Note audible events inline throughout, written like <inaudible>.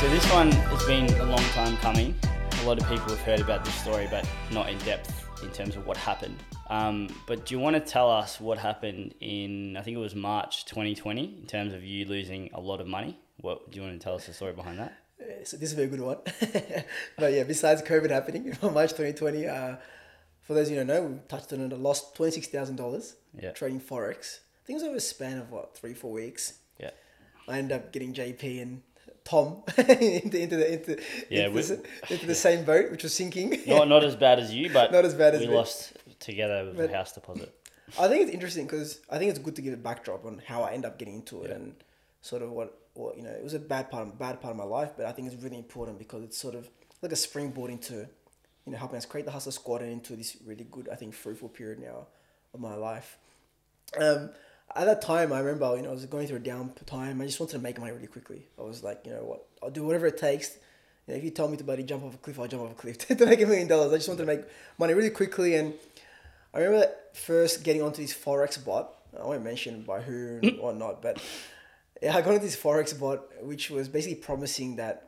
So this one has been a long time coming. A lot of people have heard about this story, but not in depth in terms of what happened. Um, but do you want to tell us what happened in, I think it was March 2020, in terms of you losing a lot of money? What do you want to tell us the story behind that? Uh, So this is a very good one. <laughs> but yeah, besides COVID happening <laughs> in March 2020, uh, for those you don't know, we touched on it. I lost $26,000 Yeah. trading Forex. I think it was over a span of what, three, four weeks. Yeah. I ended up getting JP and Tom <laughs> into, into the into, Yeah, into, we- the, into the same boat, which was sinking. <laughs> Not, not as bad as you, <laughs> but Not as bad as we me. lost together with But- the house deposit. I think it's interesting because I think it's good to give a backdrop on how I end up getting into it Yeah. and sort of what, what you know. It was a bad part, of, bad part of my life, but I think it's really important because it's sort of like a springboard into, you know, helping us create the Hussla squad and into this really good, I think, fruitful period now of my life. Um, at that time, I remember, you know, I was going through a down time. I just wanted to make money really quickly. I was like, you know what, I'll do whatever it takes. You know, if you tell me to buddy jump off a cliff, I'll jump off a cliff <laughs> to make a million dollars. I just wanted to make money really quickly and I remember first getting onto this forex bot. I won't mention by who Mm. or not, but yeah, I got into this forex bot, which was basically promising that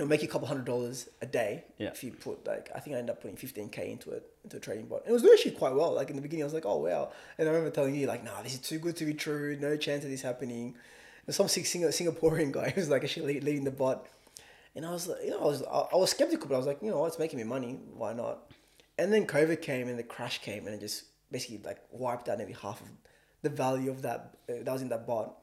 it'll make you a couple hundred dollars a day Yeah. if you put like I think I ended up putting fifteen k into it into a trading bot. And it was doing actually quite well. Like in the beginning, I was like, oh wow, and I remember telling you like, nah, this is too good to be true. No chance of this happening. And some Sing- Sing- Singaporean <laughs> guy who was like actually leading the bot, and I was like, you know, I was I I was skeptical, but I was like, you know, it's making me money. Why not? And then COVID came and the crash came and it just basically like wiped out maybe half of the value of that uh, that was in that bot.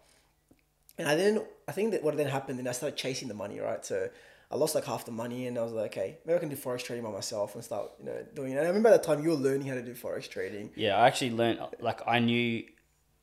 And I then I think that what then happened, and I started chasing the money, right? So I lost like half the money, and I was like, okay, maybe I can do forex trading by myself and start, you know, doing it. And I remember at the time you were learning how to do forex trading. Yeah, I actually learned, like, I knew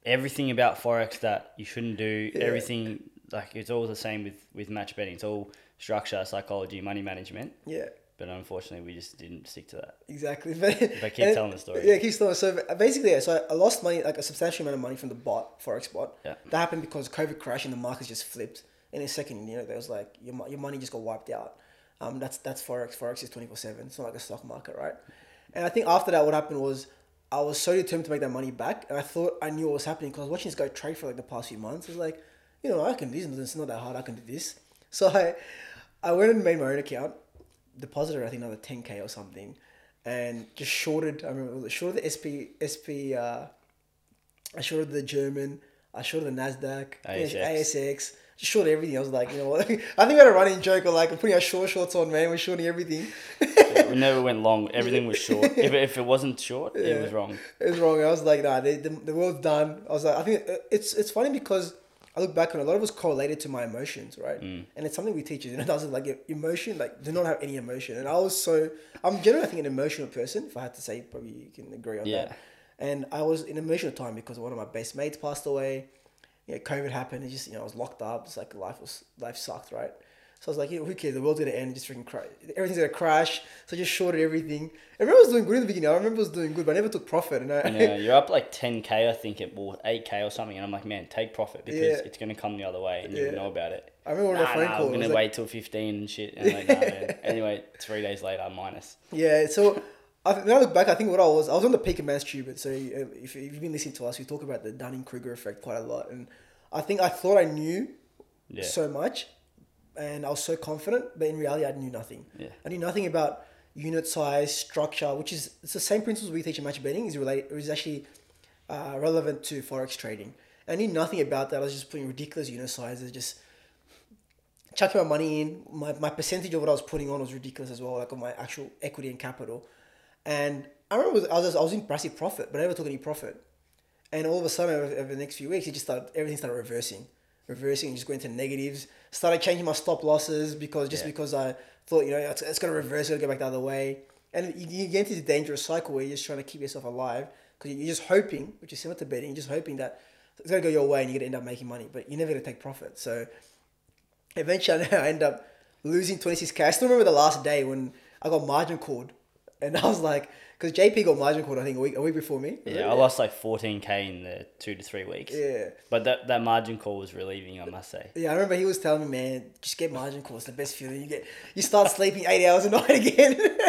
everything about Forex that you shouldn't do, Yeah. everything, like, it's all the same with, with match betting. It's all structure, psychology, money management. Yeah, But unfortunately, we just didn't stick to that. exactly. But <laughs> But keep telling the story. Yeah, keep telling. So basically, yeah, so I lost money, like a substantial amount of money from the bot, forex bot. Yeah. That happened because COVID crashed and the markets just flipped. In a second, you know, there was like your your money just got wiped out. Um, that's that's forex. Forex is twenty four seven. It's not like a stock market, right? And I think after that, what happened was I was so determined to make that money back, and I thought I knew what was happening because I was watching this guy trade for like the past few months. It's like, you know, I can do this. It's not that hard. I can do this. <laughs> So I, I went and made my own account, deposited I think another ten k or something, and just shorted. I remember shorted the SP SP. Uh, I shorted the German. I shorted the Nasdaq. ASX. ASX. Just shorted everything. I was like, you know what? <laughs> I think we had a running joke of like, I'm putting our short shorts on, man. We're shorting everything. we never went long. <laughs> Everything was short. If, it- if it wasn't short, it was wrong. It was wrong. I was like, nah, the, the, the world's done. I was like, I think it's it's funny because I look back and a lot of it's correlated to my emotions, right? Mm. And it's something we teach you. <laughs> You know, doesn't like emotion, like do not have any emotion. And I was so I'm generally I think an emotional person. If I had to say, probably you can agree on Yeah. that. And I was in emotional time because one of my best mates passed away. Yeah, COVID happened. It just you know I was locked up. It's like life was life sucked, right? So I was like, you know, who cares? The world's gonna end. Just freaking crash. Everything's gonna crash. So I just shorted everything. I remember I was doing good in the beginning. I remember I was doing good, but I never took profit. And I, Yeah, you're up like 10k, I think, it or 8k or something, and I'm like, man, take profit because Yeah. it's gonna come the other way, and you know about it. I remember one Nah, of the phone nah, calls. we're gonna like- wait till 15 and shit. And like, nah. <laughs> Anyway, three days later, minus. Yeah, so I, when I look back, I think what I was, I was on the peak of Mount Stupid. So uh, if, if you've been listening to us, we talk about the Dunning Kruger effect quite a lot. And I think I thought I knew Yeah. so much and I was so confident, but in reality, I knew nothing. Yeah. I knew nothing about unit size, structure, which is it's the same principles we teach in match betting is related is actually uh, relevant to forex trading. I knew nothing about that. I was just putting ridiculous unit sizes, just chucking my money in. My, my percentage of what I was putting on was ridiculous as well, like on my actual equity and capital. And I remember was, I was I was in passive profit, but I never took any profit. And all of a sudden, over, over the next few weeks, it just started everything started reversing, reversing, and just going to negatives. Started changing my stop losses because just Yeah. because I thought you know it's, it's gonna reverse, it'll go back the other way. And you, you get into this dangerous cycle where you're just trying to keep yourself alive because you're just hoping, which is similar to betting, you're just hoping that it's gonna go your way and you're gonna end up making money, but you're never gonna take profit. So eventually <laughs> I end up losing 26k. I still remember the last day when I got margin called, and I was like, because JP got margin called I think a week a week before me. Yeah, I lost like 14k in the two to three weeks. Yeah. But that, that margin call was relieving, I must say. Yeah, I remember he was telling me, man, just get margin calls. It's the best feeling. You get, you start sleeping eight hours a <laughs> night again. <laughs>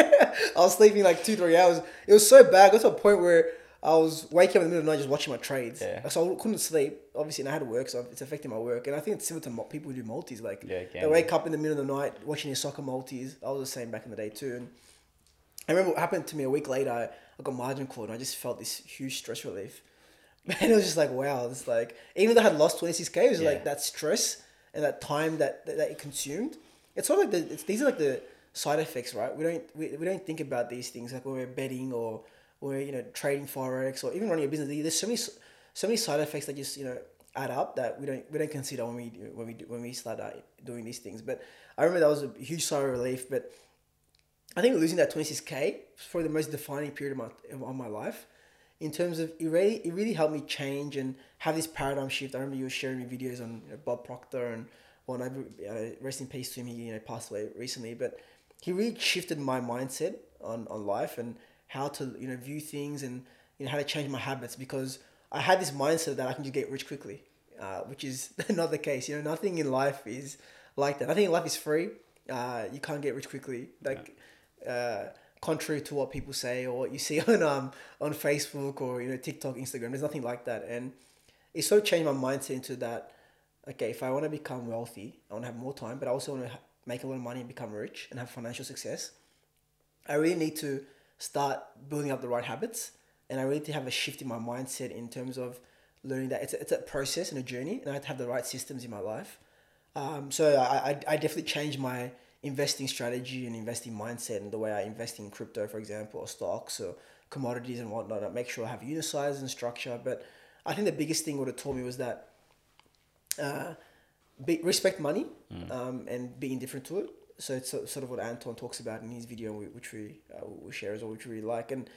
I was sleeping like two, three hours. It was so bad. I got to a point where I was waking up in the middle of the night just watching my trades. Yeah. So I couldn't sleep, obviously, and I had to work, so it's affecting my work. And I think it's similar to mo- people who do multis. Like, Yeah, they wake up in the middle of the night watching their soccer multis. I was the same back in the day too. And I remember what happened to me a week later. I, I got margin called, and I just felt this huge stress relief. <laughs> And it was just like, wow, it's like, even though I had lost 26K, it was Yeah. like that stress and that time that, that, that it consumed. It's sort of like the, it's, these are like the side effects, right? We don't, we, we don't think about these things like when we're betting or or you know trading forex or even running a business. There's so many so many side effects that just you know add up that we don't we don't consider when we do, when we do, when we start uh, doing these things. But I remember that was a huge sigh of relief. But I think losing that twenty six k was probably the most defining period of my of my life. In terms of it really, it really helped me change and have this paradigm shift. I remember you were sharing me videos on you know, Bob Proctor and well, no, uh, rest in peace to him. He you know passed away recently, but he really shifted my mindset on, on life and how to you know view things and you know how to change my habits because I had this mindset that I can just get rich quickly, uh, which is <laughs> not the case. You know, nothing in life is like that. Nothing in life is free. Uh, you can't get rich quickly. Like, uh, contrary to what people say or what you see <laughs> on um on Facebook or you know TikTok, Instagram, there's nothing like that. And it so changed my mindset into that. Okay, if I want to become wealthy, I want to have more time, but I also want to ha- make a lot of money and become rich and have financial success. I really need to start building up the right habits and I really need to have a shift in my mindset in terms of learning that it's a, it's a process and a journey and I have to have the right systems in my life. Um, so I, I, I definitely changed my investing strategy and investing mindset and the way I invest in crypto, for example, or stocks or commodities and whatnot. I make sure I have unit size and structure. But I think the biggest thing what it taught me was that uh, be, respect money um, and be indifferent to it. So it's so- sort of what Anton talks about in his video, which we uh, we share as well, which we really like. And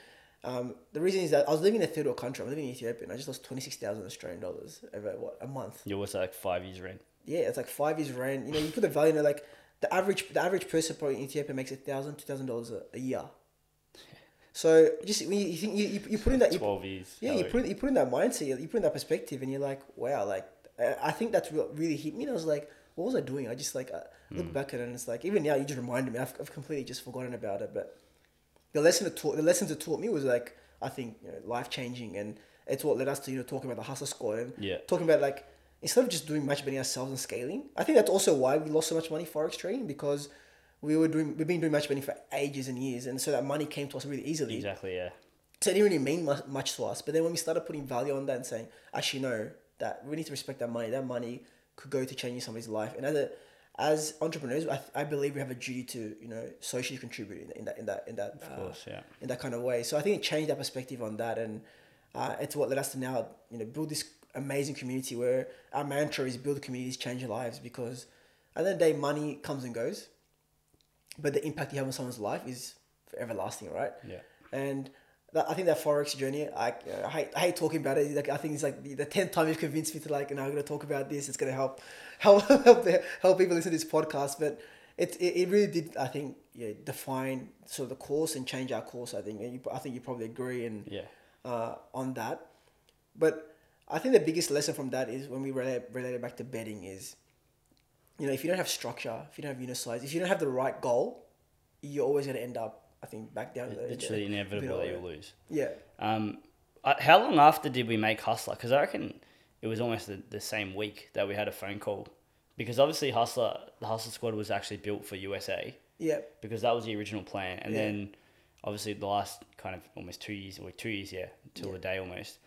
um, the reason is that I was living in a third world country. I'm living in Ethiopia, and I just lost twenty six thousand Australian dollars over what a month. You was like five years rent. Yeah, it's like five years rent. You know, you put the value in it, like the average the average person probably in Ethiopia makes a thousand, two thousand dollars a year. <laughs> So just when you, you think you, you, you put in that you, Twelve years. yeah, you put you put in that mindset, you put in that perspective, and you're like, wow, like I- think that's what really hit me. And I was like, what was I doing? I just like I look hmm. back at it, and it's like even now you just reminded me. I've, I've completely just forgotten about it, but the lesson it taught the lessons it taught me was like I think you know, life changing, and it's what led us to you know talking about the Hussla squad and Yeah. talking about like instead of just doing match betting ourselves and scaling. I think that's also why we lost so much money forex trading because we were doing we've been doing match betting for ages and years, and so that money came to us really easily. Exactly. Yeah. So it didn't really mean mu- much to us. But then when we started putting value on that and saying, actually, no, that we need to respect that money. That money could go to changing somebody's life. And as a, as entrepreneurs, I, I believe we have a duty to you know socially contribute in, in that in that in that Of uh, course. Yeah. in that kind of way. So I think it changed our perspective on that, and uh, it's what led us to now you know build this amazing community where our mantra is build communities, change lives. Because at the end of the day, money comes and goes, but the impact you have on someone's life is everlasting, right? Yeah. And that, I think that forex journey, I, I, hate, I hate talking about it. Like I think it's like the, the tenth time you've convinced me to like, you know, I'm gonna talk about this. It's gonna help, <laughs> help, help, the- help people listen to this podcast. But it, it, it really did, I think, yeah, define sort of the course and change our course. I think, and you, I think you probably agree and Yeah. uh, on that. But I think the biggest lesson from that is when we relate, relate it back to betting is, you know, if you don't have structure, if you don't have unit size, if you don't have the right goal, you're always gonna end up, I think, back down. the- Literally the- inevitable that you'll lose. Yeah. Um, how long after did we make Hussla? Because I reckon it was almost the, the same week that we had a phone call. Because obviously Hussla, the Hussla squad was actually built for USA Yeah. because that was the original plan. And Yeah. then obviously the last kind of almost two years, or two years, yeah, till Yeah. the day almost,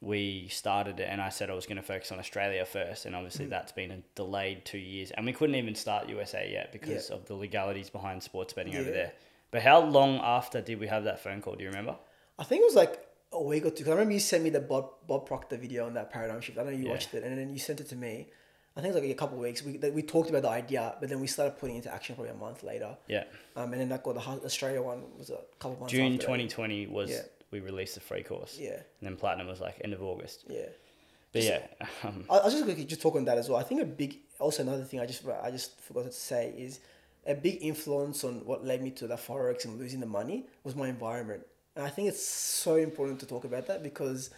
we started it and I said I was going to focus on Australia first. And Mm. obviously that's been a delayed two years. And we couldn't even start USA yet because of the legalities behind sports betting over there. But how long after did we have that phone call? Do you remember? I think it was like a week or two. 'cause I remember you sent me the Bob, Bob Proctor video on that paradigm shift. I know you Yeah. watched it, and then you sent it to me. I think it was like a couple of weeks. We we talked about the idea, but then we started putting it into action probably a month later. Yeah. Um, and then that got the Australia one was a couple of months. June that. 2020 was Yeah. We released the free course. Yeah, And then Platinum was like end of August. yeah. But Just- yeah, <laughs> um, I, I was just quickly just talk on that as well. I think a big also another thing I just I just forgot to say is a big influence on what led me to the forex and losing the money was my environment. And I think it's so important to talk about that because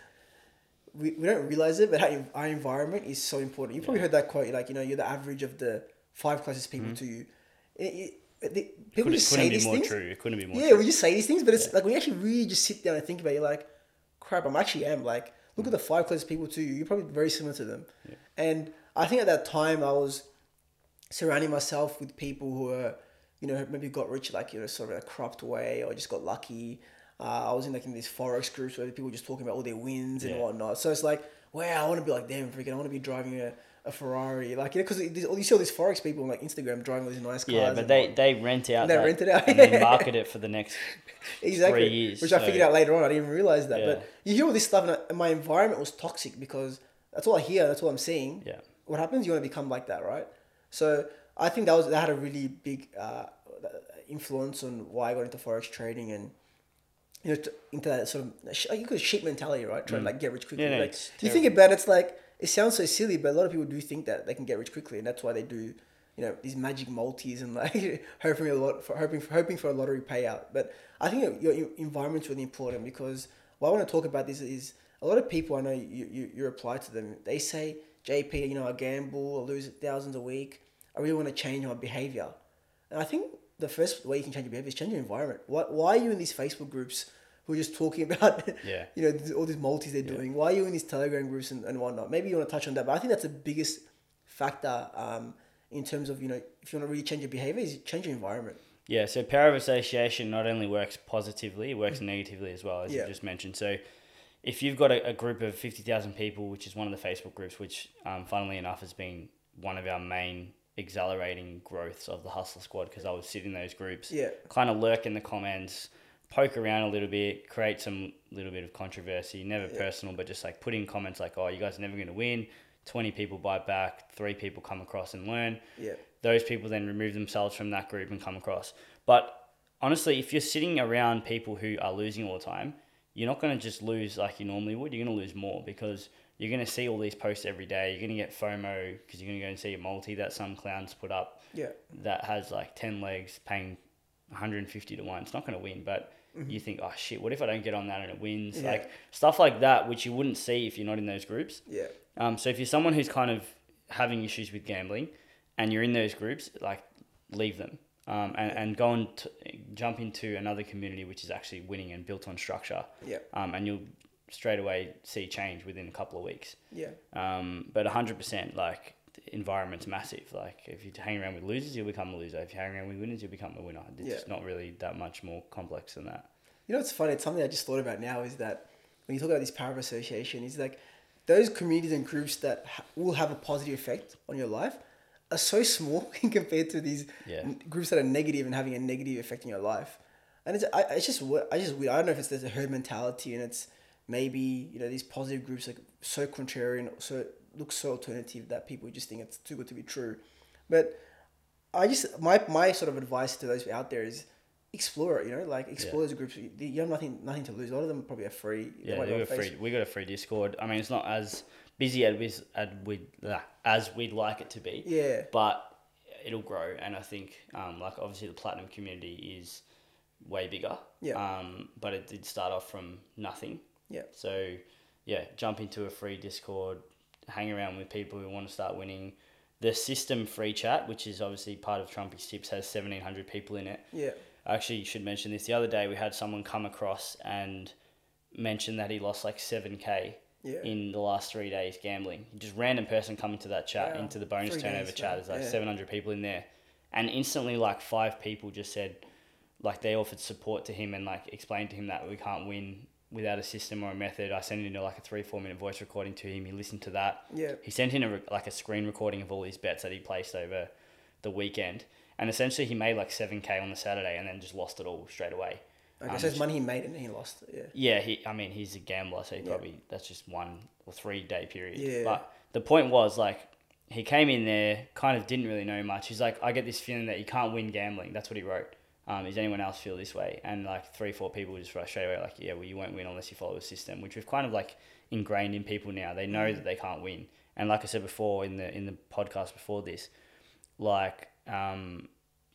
we, we don't realize it, but our, our environment is so important. You probably heard that quote, like you know, you're the average of the five closest people to you. It, it, the- people just say be these more things. true. It couldn't be more Yeah, true. we just say these things, but it's like when you actually really just sit down and think about it, you're like, crap, I'm actually am like, look at the five closest people to you. You're probably very similar to them. And I think at that time I was surrounding myself with people who are, you know, maybe got rich like you know sort of a corrupt way or just got lucky. Uh, I was in like in these forex groups where people were just talking about all their wins and whatnot. So it's like, wow, I want to be like them. Freaking, I want to be driving a, a Ferrari, like you know, because you see all these forex people on like Instagram driving all these nice cars. Yeah, but they, whatnot. they rent out. They rent it out. and then <laughs> market it for the next. <laughs> exactly, three years, which I figured out later on. I didn't even realize that. Yeah. But you hear all this stuff, and, I- my environment was toxic because that's all I hear. That's all I'm seeing. Yeah. What happens? You want to become like that, right? So I think that was that had a really big uh, influence on why I got into forex trading and you know into that sort of you could sheep mentality, right? Trying to like get rich quickly. Mm. Yeah, no, like, you think about it, it's like it sounds so silly, but a lot of people do think that they can get rich quickly, and that's why they do. You know these magic multis and like <laughs> hoping a lot for hoping for hoping for a lottery payout. But I think your, environment's really important because what I want to talk about this is a lot of people I know you, you, you reply to them. They say, JP, you know, I gamble, I lose thousands a week. I really want to change my behavior. And I think the first way you can change your behavior is change your environment. Why, why are you in these Facebook groups who are just talking <laughs> about, Yeah. you know, all these multis they're doing? Why are you in these Telegram groups and, and whatnot? Maybe you want to touch on that, but I think that's the biggest factor um, in terms of, you know, if you want to really change your behavior, is change your environment. Yeah, so power of association not only works positively, it works negatively as well, as Yeah. you just mentioned. So if you've got a, a group of 50,000 people, which is one of the Facebook groups, which um, funnily enough has been one of our main accelerating growths of the Hussla Squad, because I would sit in those groups, Yeah. kind of lurk in the comments, poke around a little bit, create some little bit of controversy, never personal, but just like put in comments like, oh, you guys are never going to win. 20 people bite back, three people come across and learn Yeah. those people then remove themselves from that group and come across. But honestly, if you're sitting around people who are losing all the time, you're not going to just lose like you normally would. You're going to lose more because you're going to see all these posts every day. You're going to get FOMO because you're going to go and see a multi that some clowns put up Yeah. that has like 10 legs paying 150 to 1. It's not going to win, but you think, oh shit, what if I don't get on that and it wins? Yeah. Like stuff like that, which you wouldn't see if you're not in those groups. Yeah. Um, so if you're someone who's kind of having issues with gambling, and you're in those groups, like leave them, um, and and go and t- jump into another community which is actually winning and built on structure. Yeah. Um, and you'll straight away see change within a couple of weeks. Yeah. Um, but hundred percent, like the environment's massive. Like if you hang around with losers, you'll become a loser. If you hang around with winners, you'll become a winner. It's Yeah. not really that much more complex than that. You know it's funny? It's something I just thought about now is that when you talk about this power of association, is like those communities and groups that ha- will have a positive effect on your life are so small <laughs> compared to these Yeah. n- groups that are negative and having a negative effect in your life. And it's I, it's just I just I don't know if it's there's a herd mentality and it's maybe you know these positive groups like so contrarian so look so alternative that people just think it's too good to be true, but I just my my sort of advice to those out there is explore it. You know, like explore those groups. You, have nothing nothing to lose. A lot of them probably are free. Yeah, we got a free. We got a free Discord. I mean, it's not as busy as we as we'd as we'd like it to be. Yeah. But it'll grow, and I think um, like obviously the platinum community is way bigger. Yeah. Um, but it did start off from nothing. Yeah. So yeah, jump into a free Discord, hang around with people who want to start winning. The system free chat, which is obviously part of Trumpy's tips, has seventeen hundred people in it. Yeah. I actually should mention this. The other day, we had someone come across and mention that he lost like 7K Yeah. in the last three days gambling. Just random person coming to that chat, Wow. into the bonus Three turnover days, chat. There's like Yeah. 700 people in there. And instantly, like five people just said, like they offered support to him and like explained to him that we can't win without a system or a method. I sent in like a three, four minute voice recording to him. He listened to that. Yeah. He sent in a, like a screen recording of all his bets that he placed over the weekend. And essentially, he made like 7K on the Saturday and then just lost it all straight away. Okay, Um, so it's money he made and he lost. it, Yeah. yeah, he. I mean, he's a gambler, so he Yeah. probably that's just one or three day period. Yeah. But the point was like he came in there, kind of didn't really know much. He's like, I get this feeling that you can't win gambling. That's what he wrote. Um, does anyone else feel this way? And like three, four people just right straight away like, yeah, well, you won't win unless you follow a system, which we've kind of like ingrained in people now. They know that they can't win. And like I said before in the in the podcast before this, like um,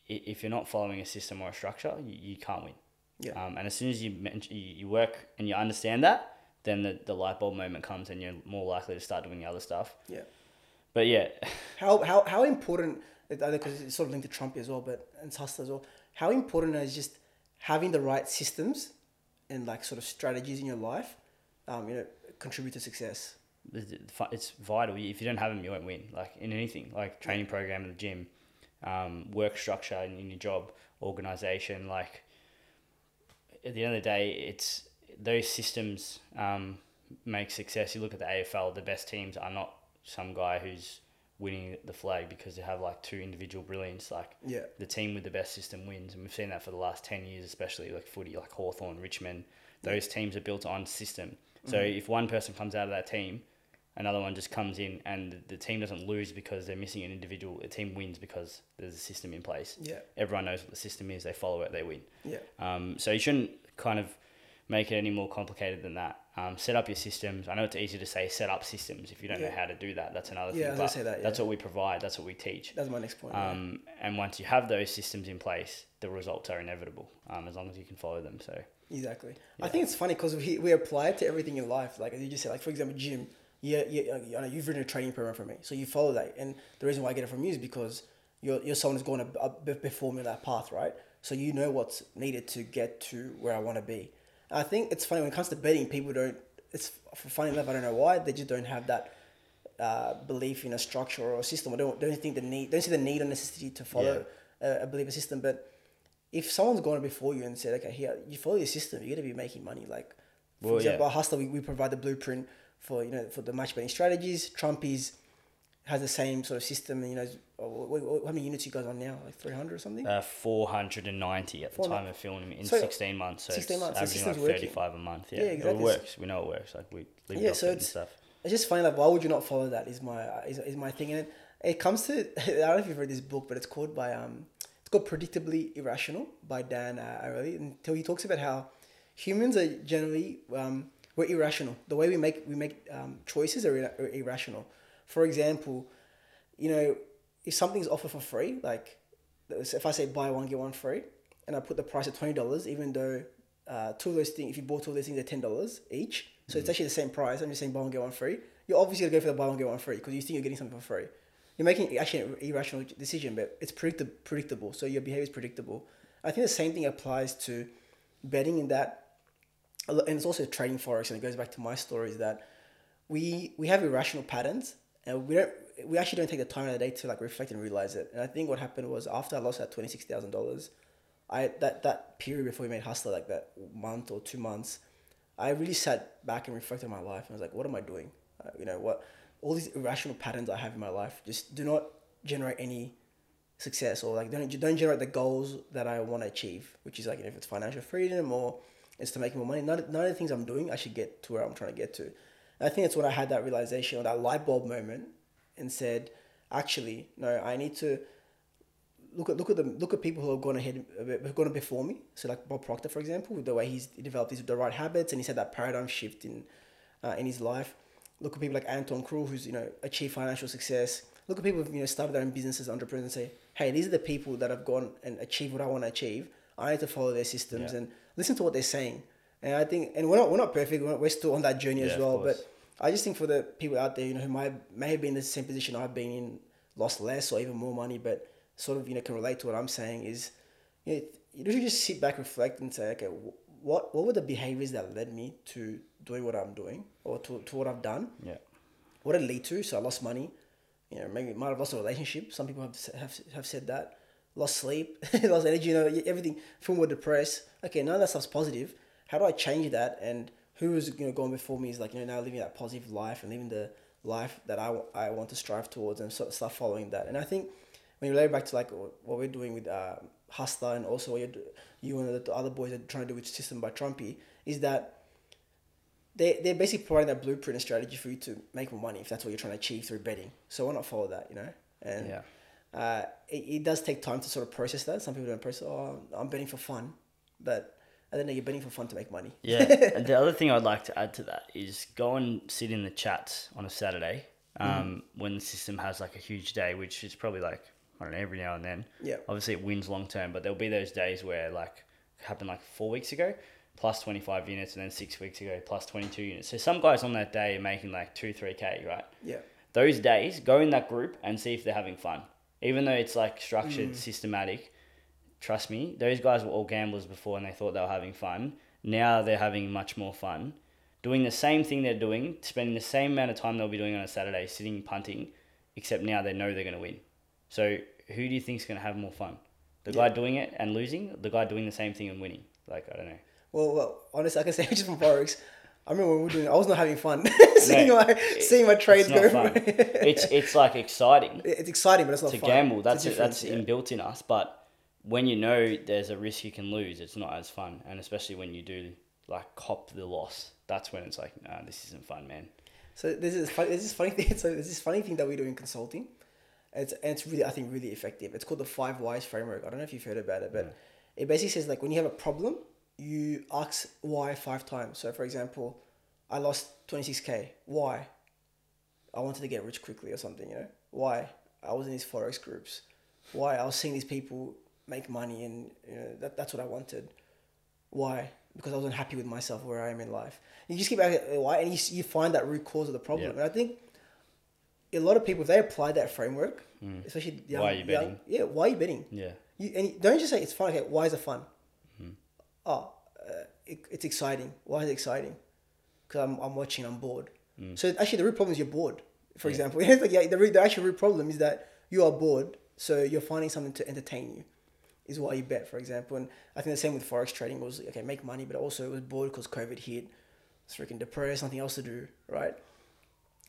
if you're not following a system or a structure, you, you can't win. Yeah. Um, and as soon as you, you work and you understand that, then the, the light bulb moment comes and you're more likely to start doing the other stuff. Yeah. But yeah, How how how important? Because it's sort of linked to Trump as well, but and Hussla as well. How important is just having the right systems and like sort of strategies in your life um, you know, contribute to success. It's vital. If you don't have them, you won't win. Like in anything, like training program in the gym, um, work structure in, in your job, organization. Like at the end of the day, it's those systems um, make success. You look at the AFL, the best teams are not some guy who's winning the flag because they have like two individual brilliance. Like Yeah. the team with the best system wins, and we've seen that for the last ten years, especially like footy, like Hawthorn, Richmond. Those teams are built on system. So if one person comes out of that team, another one just comes in, and the team doesn't lose because they're missing an individual. The team wins because there's a system in place. Yeah. Everyone knows what the system is. They follow it. They win. Yeah. Um, so you shouldn't kind of make it any more complicated than that. Um, set up your systems. I know it's easy to say set up systems if you don't know how to do that. That's another Yeah, I thing. But gonna say that, yeah. That's what we provide. That's what we teach. That's my next point. yeah. Um, and once you have those systems in place, the results are inevitable um, as long as you can follow them. So Exactly. I think it's funny because we, we apply it to everything in life. Like you just said, like for example, gym. Yeah, yeah. You know, you've written a training program for me, so you follow that. And the reason why I get it from you is because you're you're someone who's gone a, a before me that path, right? So you know what's needed to get to where I want to be. I think it's funny when it comes to betting, people don't. It's for funny enough, I don't know why they just don't have that uh, belief in a structure or a system. I don't don't think the need, don't see the need or necessity to follow a, a belief a system. But if someone's gone before you and said, okay, here you follow your system, you're gonna be making money. Like for Well, example, yeah. Hussla, we, we provide the blueprint for you know for the match betting strategies. Trumpies has the same sort of system. And, You know, what- how many units you guys on now? Like three hundred or something. uh, 490 at the 400 time of filming in So, 16 months. So 16 it's months, averaging like system's working. 35 a month. Yeah, Yeah, exactly. It works. We know it works. Like we leave Yeah, it so and stuff. It's just funny. Like, why would you not follow that? Is my is, is my thing, and it, it comes to <laughs> I don't know if you've read this book, but it's called by um it's called Predictably Irrational by Dan uh, Ariely, and he talks about how humans are generally um we're irrational. The way we make we make um, choices are, ir- are irrational. For example, you know, if something's offered for free, like if I say buy one get one free, and I put the price at twenty dollars, even though uh, two of those things, if you bought two of those things at ten dollars each, so it's actually the same price. I'm just saying buy one get one free. You're obviously gonna go for the buy one get one free because you think you're getting something for free. You're making actually an irrational decision, but it's predictable. Predictable, so your behavior is predictable. I think the same thing applies to betting in that, and it's also trading forex, and it goes back to my story is that we we have irrational patterns and we don't we actually don't take the time of the day to like reflect and realize it. And I think what happened was after I lost that twenty six thousand dollars, I that that period before we made Hussla like that month or two months, I really sat back and reflected on my life and I was like, what am I doing? Uh, you know what? All these irrational patterns I have in my life just do not generate any success or like don't don't generate the goals that I want to achieve, which is like you know, if it's financial freedom or it's to make more money. None, none of the things I'm doing I should get to where I'm trying to get to. And I think that's when I had that realization or that light bulb moment and said, actually, no, I need to look at look at them look at people who have gone ahead who've gone before me. So like Bob Proctor, for example, with the way he's developed these the right habits and he's had that paradigm shift in uh, in his life. Look at people like Anton Kreil, who's you know achieved financial success. Look at people who've you know started their own businesses, entrepreneurs, and say, hey, these are the people that have gone and achieved what I want to achieve. I need to follow their systems Yeah. and listen to what they're saying. And I think, and we're not we're not perfect. We're, not, we're still on that journey Yeah, as well. But I just think for the people out there, you know, who might may have been in the same position I've been in, lost less or even more money, but sort of you know can relate to what I'm saying is, you know, you just sit back, reflect, and say, okay, what what were the behaviors that led me to doing what I'm doing or to, to what I've done? Yeah. What did it lead to? So I lost money. You know, maybe might have lost a relationship. Some people have have, have said that. Lost sleep, <laughs> lost energy. You know, everything. Feel more depressed. Okay, none of that stuff's positive. How do I change that? And who is you know going before me is like you know now living that positive life and living the life that I, I want to strive towards and sort of start following that. And I think when you relate back to like what we're doing with uh, Hussla and also what you're, you and the other boys are trying to do with System by Trumpy is that they they're basically providing that blueprint and strategy for you to make more money if that's what you're trying to achieve through betting. So why not follow that, you know? And Yeah. uh, it, it does take time to sort of process that. Some people don't process. Oh, I'm betting for fun, but I don't. You're betting for fun to make money. Yeah. <laughs> and the other thing I'd like to add to that is go and sit in the chats on a Saturday um, when the system has like a huge day, which is probably like, I don't know, every now and then. Yeah. Obviously, it wins long term, but there'll be those days where like happened like four weeks ago, plus 25 units, and then six weeks ago, plus 22 units. So some guys on that day are making like two, 3K, right? Yeah. those days, go in that group and see if they're having fun. Even though it's like structured, systematic, trust me, those guys were all gamblers before and they thought they were having fun. Now they're having much more fun doing the same thing they're doing, spending the same amount of time they'll be doing on a Saturday, sitting punting, except now they know they're going to win. So who do you think is going to have more fun? The guy doing it and losing, the guy doing the same thing and winning. Like I don't know. Well, well, honestly, I can say <laughs> just from forex. I remember when we were doing. I was not having fun <laughs> seeing No, my seeing my trades go. <laughs> it's it's like exciting it's exciting, but it's not to fun. gamble. That's difference, that's yeah. inbuilt in us. But when you know there's a risk you can lose, it's not as fun. And especially when you do like cop the loss, that's when it's like, nah, this isn't fun, man. So this is funny. This is funny thing. So this funny thing that we do in consulting. It's and it's really I think really effective. It's called the five whys framework. I don't know if you've heard about it, but it basically says like when you have a problem, you ask why five times. So for example, I lost twenty six k. Why? I wanted to get rich quickly or something. You know why? I was in these forex groups. Why? I was seeing these people make money and you know that, that's what I wanted. Why? Because I wasn't happy with myself where I am in life. You just keep asking why, and you, you find that root cause of the problem. Yeah. And I think a lot of people, if they apply that framework, especially young, Mm. Why are you young- betting? yeah, why are you betting? Yeah. You, and you- don't just say it's fun. Okay, why is it fun? Mm-hmm. Oh, uh, it, it's exciting. Why is it exciting? Because I'm, I'm watching. I'm bored. Mm. So actually, the root problem is you're bored. For example, <laughs> like, yeah, the, the actual root problem is that you are bored. So you're finding something to entertain you. Is why you bet, for example. And I think the same with forex trading was okay, make money, but also it was bored because COVID hit. It's freaking depressed, nothing else to do, right?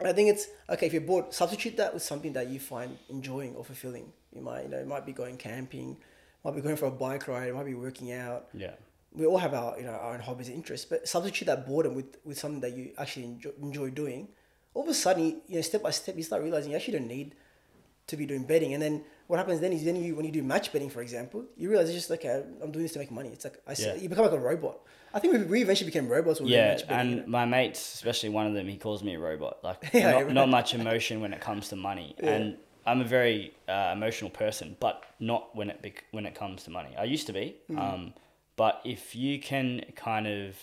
And I think it's okay if you're bored. Substitute that with something that you find enjoying or fulfilling. You might, you know, it might be going camping, might be going for a bike ride, it might be working out. Yeah. We all have our, you know, our own hobbies and interests, but substitute that boredom with with something that you actually enjoy, enjoy doing. All of a sudden, you know, step by step, you start realizing you actually don't need to be doing betting. And then what happens then is then you when you do match betting, for example, you realize it's just like okay, I'm doing this to make money. It's like I Yeah. you become like a robot. I think we, we eventually became robots when we Yeah, match betting. and my mates, especially one of them, he calls me a robot. Like <laughs> Yeah, not, right. not much emotion when it comes to money, and I'm a very uh, emotional person, but not when it bec- when it comes to money. I used to be, Mm. um, but if you can kind of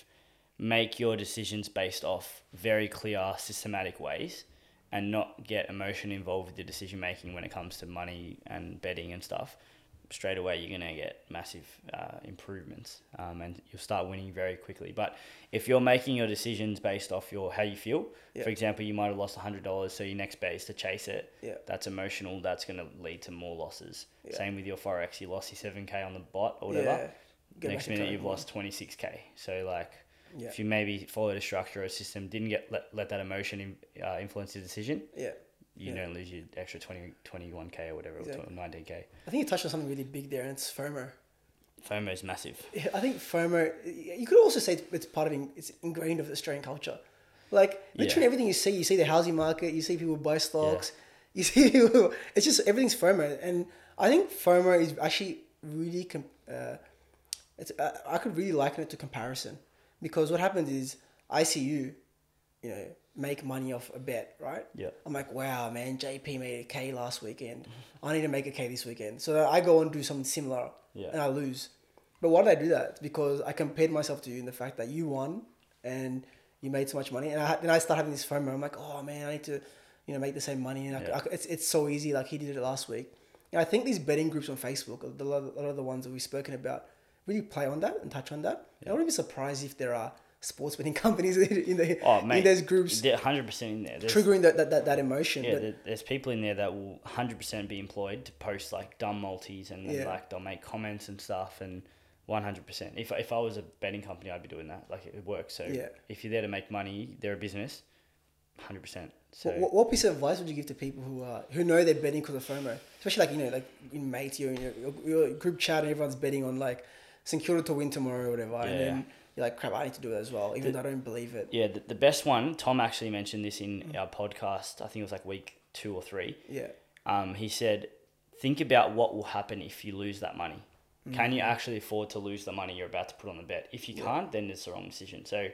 make your decisions based off very clear, systematic ways, and not get emotion involved with your decision making when it comes to money and betting and stuff, straight away you're going to get massive uh, improvements um, and you'll start winning very quickly. But if you're making your decisions based off your how you feel, Yeah. for example, you might have lost $100, so your next bet is to chase it. Yeah. That's emotional. That's going to lead to more losses. Yeah. Same with your Forex. You lost your 7K on the bot or whatever. Yeah. Next minute, you've lost 26K. So, like, Yeah. if you maybe followed a structure or a system, didn't get let, let that emotion in, uh, influence your decision, Yeah. you Yeah. don't lose your extra 20, 21K or whatever, Exactly. or 19K. I think you touched on something really big there, and it's FOMO. FOMO is massive. Yeah, I think FOMO. You could also say it's, it's part of it's ingrained of Australian culture. Like literally Yeah. everything you see, you see the housing market, you see people buy stocks, you see people, <laughs> it's just everything's FOMO, and I think FOMO is actually really. Com- uh, it's uh, I could really liken it to comparison, because what happens is I see you, you know, make money off a bet, right? Yeah. I'm like, wow, man, JP made a K last weekend. I need to make a K this weekend. So I go and do something similar, Yeah. and I lose. But why did I do that? It's because I compared myself to you in the fact that you won and you made so much money, and I, then I start having this FOMO. I'm like, oh man, I need to, you know, make the same money, and I, Yeah. I- it's it's so easy. Like he did it last week. And I think these betting groups on Facebook, a lot a lot of the ones that we've spoken about, really play on that and touch on that. I wouldn't be surprised if there are sports betting <laughs> companies in the Oh, mate. in those groups They're 100% in there. There's, triggering that, that, that, that emotion. yeah, but there's people in there that will 100% be employed to post like dumb multis and, Yeah. like they'll make comments and stuff and 100%. If, if I was a betting company, I'd be doing that. Like it works. So Yeah. if you're there to make money, they're a business, 100%. So What, what, what piece of advice would you give to people who are who know they're betting because of FOMO? Especially like you know, like in mates, you're in your, your, your group chat and everyone's betting on like St to win tomorrow or whatever, and Yeah. then you're like, crap, I need to do it as well, even though I don't believe it. yeah, the, the best one, Tom actually mentioned this in our podcast. I think it was like week two or three. Yeah, um, he said, think about what will happen if you lose that money. Can you actually afford to lose the money you're about to put on the bet? If you can't, then it's the wrong decision. So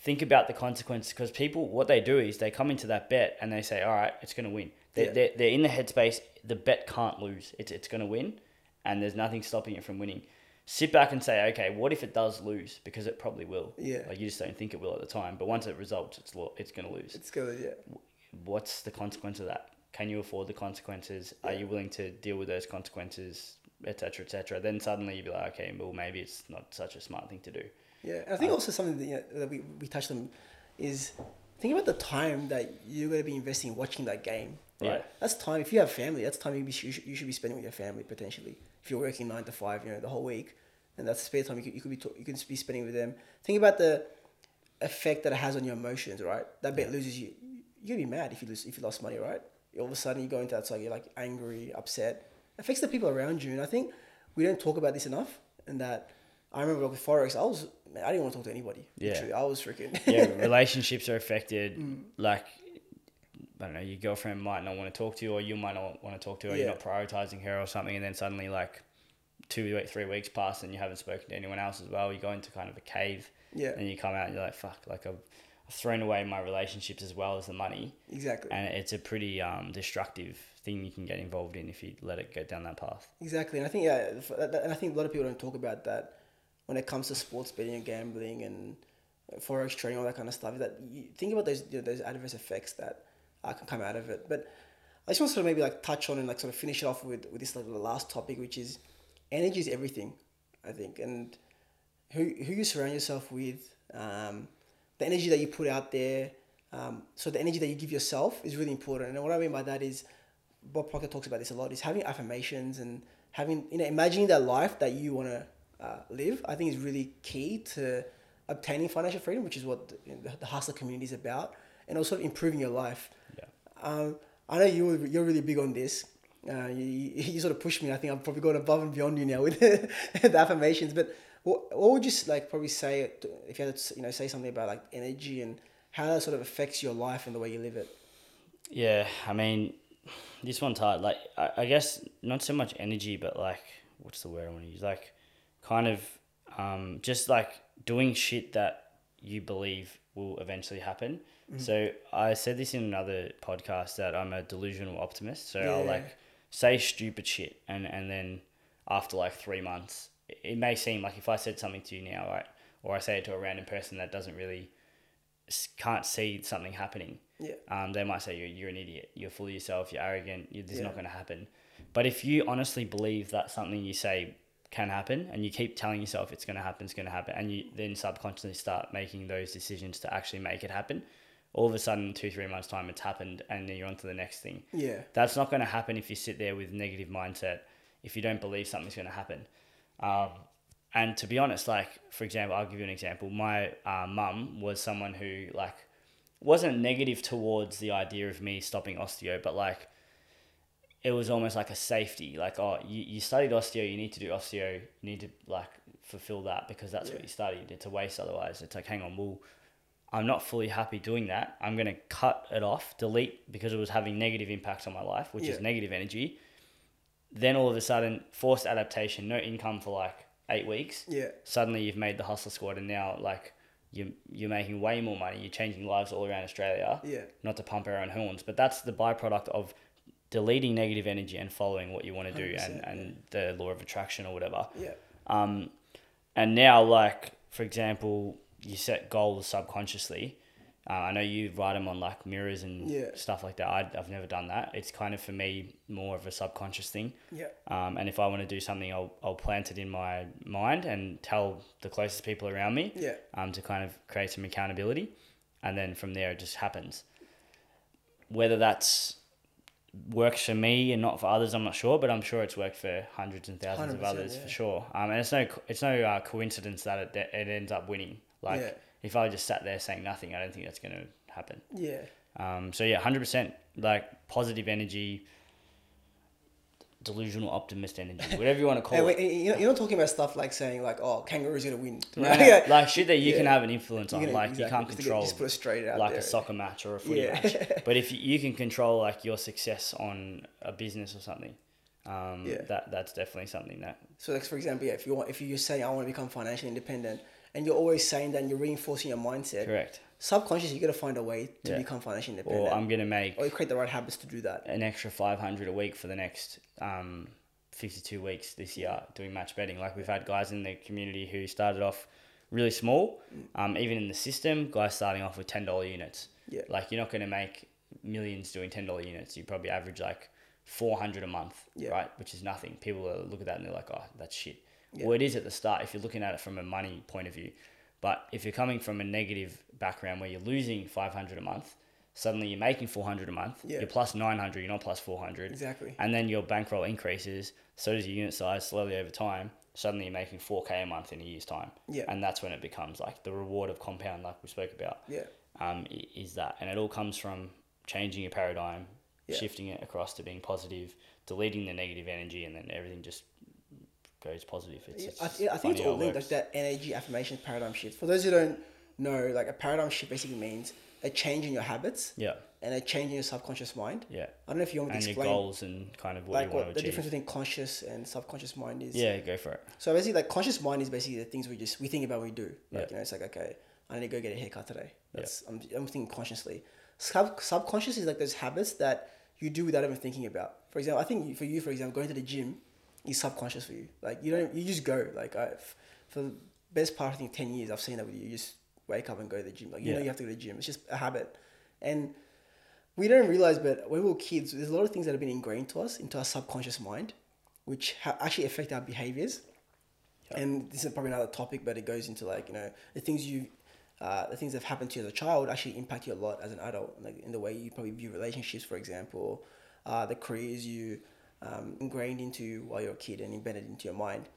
think about the consequences because people, what they do is they come into that bet and they say, all right, it's going to win. They're, Yeah. they're, they're in the headspace, the bet can't lose. It's, it's going to win and there's nothing stopping it from winning. Sit back and say, okay, what if it does lose? Because it probably will. Yeah. Like you just don't think it will at the time. But once it results, it's, lo- it's going to lose it's good. Yeah, what's the consequence of that? Can you afford the consequences? Are you willing to deal with those consequences, etc., etc.? Then suddenly you'd be like, okay, well, maybe it's not such a smart thing to do. Yeah, and I think also something that, you know, that we, we touched on is think about the time that you're going to be investing in watching that game. Right, Yeah. that's time. If you have family, that's time you, be, you, should, you should be spending with your family potentially. If you're working nine to five, you know, the whole week, and that's spare time you could, you could be you could be spending with them. Think about the effect that it has on your emotions. Right, that bet loses you. You'd be mad if you lose if you lost money. Right, all of a sudden you go into that cycle. You're like angry, upset. affects the people around you, and I think we don't talk about this enough. And that I remember like with forex, I was man, I didn't want to talk to anybody. Yeah. Literally, I was freaking. yeah, <laughs> relationships are affected. Mm. Like, I don't know, your girlfriend might not want to talk to you, or you might not want to talk to her. You're not prioritizing her or something, and then suddenly, like, two, three weeks pass, and you haven't spoken to anyone else as well. You go into kind of a cave, yeah, and you come out, and you're like, fuck, like I've, I've thrown away my relationships as well as the money, exactly. and it's a pretty um, destructive thing you can get involved in if you let it go down that path. Exactly, and I think yeah, f- that- that- and I think a lot of people don't talk about that when it comes to sports betting and gambling and uh, forex trading, all that kind of stuff. That you think about those you know, those adverse effects that uh, can come out of it. But I just want to sort of maybe like touch on and like sort of finish it off with with this like the last topic, which is energy is everything. I think, and who who you surround yourself with, um, the energy that you put out there. Um, so the energy that you give yourself is really important. And what I mean by that is Bob Proctor talks about this a lot, is having affirmations and having, you know, imagining that life that you want to uh, live, I think is really key to obtaining financial freedom, which is what the, the Hussla community is about, and also improving your life. Um, I know you, you're really big on this. Uh, you, you <laughs> sort of pushed me. I think I've probably gone above and beyond you now with <laughs> the affirmations. But what, what would you like probably say if you had to you know say something about like energy and how that sort of affects your life and the way you live it? Yeah, I mean, this one's hard. Like, I, I guess not so much energy, but like, what's the word I want to use? Like, kind of, um, just like doing shit that you believe will eventually happen. So I said this in another podcast that I'm a delusional optimist. So I'll like say stupid shit, and and then after like three months, it- may seem like if I said something to you now, right, or I say it to a random person that doesn't really can't see something happening Yeah. um, they might say you're, you're an idiot, you're full of yourself, you're arrogant, you, this is not going to happen. But if you honestly believe that something you say can happen and you keep telling yourself it's going to happen, it's going to happen, and you then subconsciously start making those decisions to actually make it happen, all of a sudden, two, three months' time, it's happened, and then you're on to the next thing. Yeah. That's not going to happen if you sit there with negative mindset, if you don't believe something's going to happen. Um, and to be honest, like, for example, I'll give you an example. My uh, mum was someone who, like, wasn't negative towards the idea of me stopping osteo, but like, it was almost like a safety. Like, oh, you, you studied osteo, you need to do osteo, you need to, like, fulfill that because that's what you studied. It's a waste otherwise. It's like, hang on, well, I'm not fully happy doing that. I'm going to cut it off, delete because it was having negative impacts on my life, which is negative energy. Then all of a sudden, forced adaptation, no income for like eight weeks. Yeah. Suddenly you've made the Hussla squad, and now like you you're making way more money. You're changing lives all around Australia. Yeah. Not to pump our own horns, but that's the byproduct of deleting negative energy and following what you want to do, and and the law of attraction or whatever. Yeah. Um, and now, like for example, you set goals subconsciously. Uh, I know you write them on like mirrors and Yeah. stuff like that. I, I've never done that. It's kind of for me more of a subconscious thing. Yeah. Um, and if I want to do something, I'll, I'll plant it in my mind and tell the closest people around me Yeah. um, to kind of create some accountability. And then from there, it just happens. Whether that's works for me and not for others, I'm not sure, but I'm sure it's worked for hundreds and thousands of others yeah. for sure. Um, and it's no it's no uh, coincidence that it, that it ends up winning. Like Yeah. if I just sat there saying nothing, I don't think that's going to happen. Yeah. Um, so yeah, hundred percent like positive energy, delusional optimist energy, <laughs> whatever you want to call And it. wait, you're not, you're not talking about stuff like saying like, oh, kangaroo's gonna win. Right? no, Yeah. <laughs> like shit that you can have an influence on. gonna- like you can't just get- control Just put it straight out like there. a soccer match or a footy Yeah. match. <laughs> But if you, you can control like your success on a business or something, um, Yeah. that that's definitely something that So, like for example, yeah, if you want, if you're saying I want to become financially independent, and you're always saying that and you're reinforcing your mindset, correct. subconsciously you got to find a way to Yeah. become financially independent, Or I'm gonna make or you create the right habits to do that. an extra five hundred a week for the next um, fifty two weeks this year doing match betting. Like we've had guys in the community who started off really small, um, even in the system, guys starting off with ten dollar units. Yeah. Like you're not gonna make millions doing ten dollar units. You probably average like four hundred a month, Yeah. right? Which is nothing. People look at that and they're like, oh, that's shit. Yeah. Well, it is at the start if you're looking at it from a money point of view. But if you're coming from a negative background where you're losing 500 a month, suddenly you're making 400 a month, Yeah. you're plus 900, you're not plus 400. Exactly. And then your bankroll increases, so does your unit size slowly over time. Suddenly you're making 4K a month in a year's time. Yeah. And that's when it becomes like the reward of compound, like we spoke about, Yeah. um, is that. And it all comes from changing your paradigm, Yeah. shifting it across to being positive, deleting the negative energy, and then everything just goes positive. It's, Yeah, it's I, yeah, I think it's all linked, like that energy affirmation paradigm shift. For those who don't know, like a paradigm shift basically means a change in your habits Yeah, and a change in your subconscious mind. yeah. I don't know if you want me And to your explain goals and kind of what like you want what to the achieve. difference between conscious and subconscious mind is. Yeah, go for it. So basically, like conscious mind is basically the things we just we think about, we do. Like Yeah. you know, it's like okay, I need to go get a haircut today. That's I'm, I'm thinking consciously. Sub subconscious is like those habits that you do without even thinking about. For example, I think for you, for example, going to the gym is subconscious for you. Like you don't you just go. Like I, for the best part I think ten years I've seen that with you. You just wake up and go to the gym. Like you know you have to go to the gym. It's just a habit, and we don't realize, but when we were kids, there's a lot of things that have been ingrained to us into our subconscious mind, which ha- actually affect our behaviors. And this is probably another topic, but it goes into like you know the things you, uh, the things that have happened to you as a child actually impact you a lot as an adult, like in the way you probably view relationships, for example, uh, the careers you um, ingrained into you while you're a kid and embedded into your mind.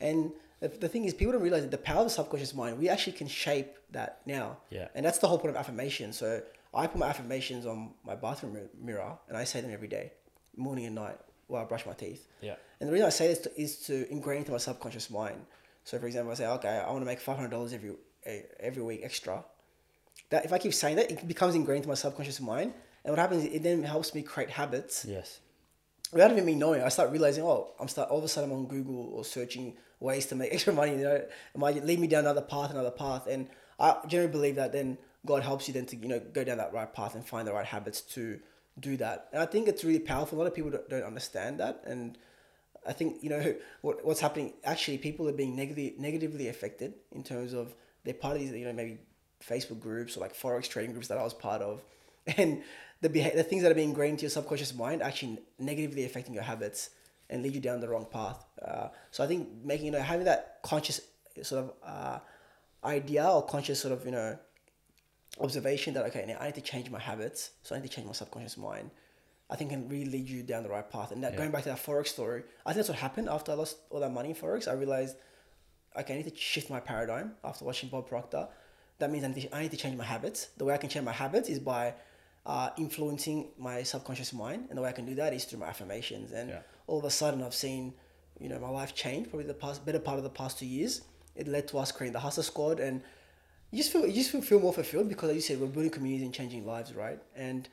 And the, the thing is, people don't realize that the power of the subconscious mind, we actually can shape that now. Yeah. And that's the whole point of affirmation. So I put my affirmations on my bathroom mirror and I say them every day, morning and night, while I brush my teeth. Yeah. And the reason I say this to, is to ingrain into my subconscious mind. So, for example, I say, okay, I want to make five hundred dollars every every week extra. That if I keep saying that, it becomes ingrained into my subconscious mind. And what happens? is It then helps me create habits Yes. Without even me knowing. I start realizing, oh, I'm start all of a sudden I'm on Google or searching ways to make <laughs> extra money. You know, it might lead me down another path, another path, and I generally believe that then God helps you then to you know go down that right path and find the right habits to do that. And I think it's really powerful. A lot of people don't, don't understand that, and I think you know <laughs> what what's happening. Actually, people are being negatively negatively affected in terms of they're part of these you know maybe Facebook groups or like forex trading groups that I was part of, and the beha- the things that are being ingrained into your subconscious mind actually negatively affecting your habits and lead you down the wrong path. Uh, so I think making you know having that conscious sort of uh, idea or conscious sort of you know observation that okay now I need to change my habits, so I need to change my subconscious mind. I think can really lead you down the right path. And that Yeah. going back to that forex story, I think that's what happened after I lost all that money in forex. I realized, okay, I need to shift my paradigm after watching Bob Proctor. That means I need to, I need to change my habits. The way I can change my habits is by uh, influencing my subconscious mind, and the way I can do that is through my affirmations. And Yeah. all of a sudden, I've seen, you know, my life change. Probably the past better part of the past two years. It led to us creating the Hussla Squad, and you just feel you just feel, feel more fulfilled because, as you said, we're building communities and changing lives, right? And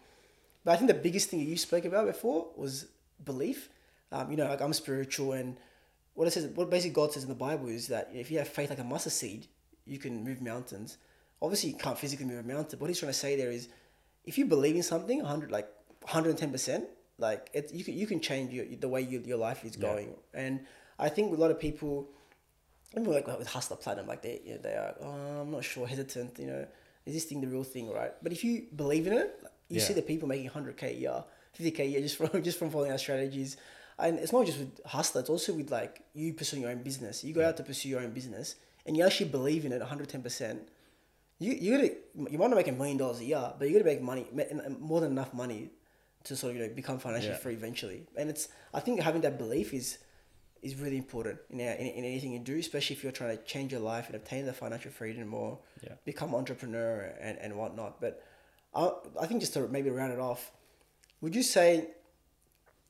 but I think the biggest thing that you spoke about before was belief. Um, you know, like I'm spiritual, and what it says, what basically God says in the Bible is that if you have faith like a mustard seed, you can move mountains. Obviously, you can't physically move a mountain. But what he's trying to say there is, if you believe in something, hundred like hundred and ten percent, like it, you can you can change your, the way you, your life is Yeah. going. And I think a lot of people, even like with Hussla Platinum, like they you know, they are, oh, I'm not sure, hesitant. You know, is this thing the real thing, right? But if you believe in it, you Yeah. see the people making hundred k a year, fifty k a year just from <laughs> just from following our strategies. And it's not just with Hussla; it's also with like you pursuing your own business. You go out to pursue your own business, and you actually believe in it one hundred ten percent. You you gotta you might not make a million dollars a year, but you gotta make money more than enough money to sort of you know become financially Yeah. free eventually. And it's I think having that belief is is really important in, in, in anything you do, especially if you're trying to change your life and obtain the financial freedom or Yeah. become entrepreneur and, and whatnot. But I, I think just to maybe round it off, would you say,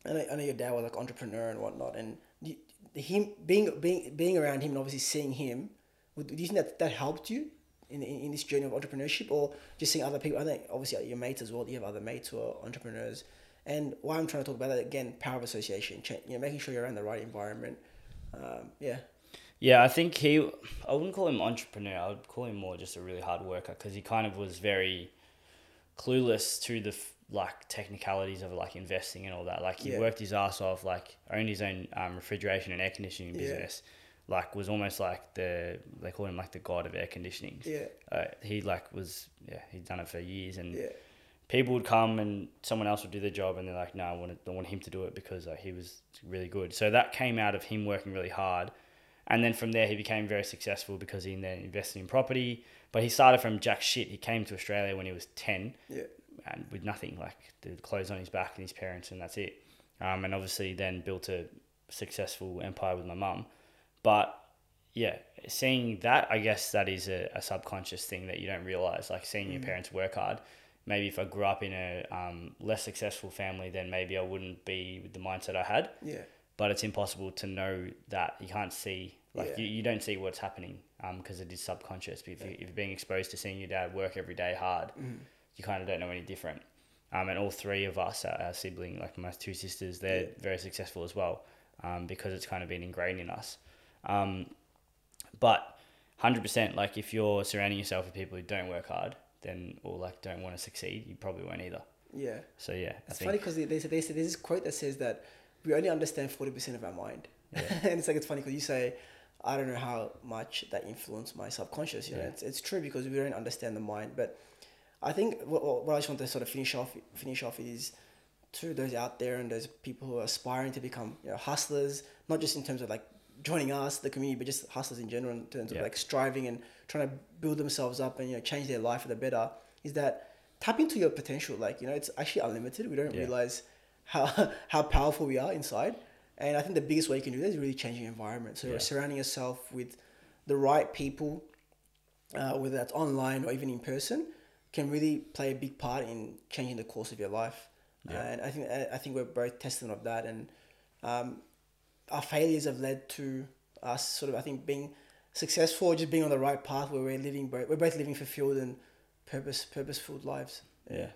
I know, I know your dad was like entrepreneur and whatnot, and you, him being being being around him and obviously seeing him, would, do you think that that helped you in, in, in this journey of entrepreneurship, or just seeing other people? I think obviously your mates as well. You have other mates who are entrepreneurs, and why I'm trying to talk about that again, power of association, you know, making sure you're in the right environment. Um, yeah, Yeah, I think he. I wouldn't call him entrepreneur. I would call him more just a really hard worker because he kind of was very clueless to the like technicalities of like investing and all that. Like he Yeah. worked his ass off. Like owned his own um, refrigeration and air conditioning Yeah. Like was almost like the they call him like the god of air conditioning. yeah, Uh, he like was yeah he'd done it for years and yeah, people would come and someone else would do the job and they're like, no, I want, I want him to do it because uh, he was really good. So that came out of him working really hard And then from there, he became very successful because he then invested in property. But he started from jack shit. He came to Australia when he was 10 Yeah. and with nothing, like the clothes on his back and his parents, and that's it. Um, and obviously then built a successful empire with my mum. But yeah, seeing that, I guess that is a, a subconscious thing that you don't realize. Like seeing your parents work hard. Maybe if I grew up in a um, less successful family, then maybe I wouldn't be with the mindset I had. Yeah. But it's impossible to know that. You can't see, like, Yeah. you, you don't see what's happening because it is subconscious. But if, you, if you're being exposed to seeing your dad work every day hard, you kind of don't know any different. Um, and all three of us, our, our sibling, like my two sisters, they're Yeah. very successful as well um, because it's kind of been ingrained in us. Um, but 100%, like if you're surrounding yourself with people who don't work hard, then or like don't want to succeed, you probably won't either. Yeah. So yeah, I It's funny because they, they, say- they say there's this quote that says that we only understand 40% of our mind. Yeah. <laughs> and it's like, it's funny because you say, I don't know how much that influenced my subconscious. You know, it's, it's true because we don't understand the mind. But I think what, what what I just want to sort of finish off finish off is to those out there and those people who are aspiring to become you know, hustlers, not just in terms of like joining us, the community, but just hustlers in general in terms Yeah. of like striving and trying to build themselves up and you know change their life for the better. Is that tap into your potential? Like you know, it's actually unlimited. We don't Yeah. realize how <laughs> how powerful we are inside. And I think the biggest way you can do that is really changing your environment. So Yeah. surrounding yourself with the right people, uh, whether that's online or even in person, can really play a big part in changing the course of your life. Yeah. And I think I think we're both testament of that. And um, our failures have led to us sort of I think being successful, just being on the right path where we're living. We're both living fulfilled and purpose purposeful lives. yeah,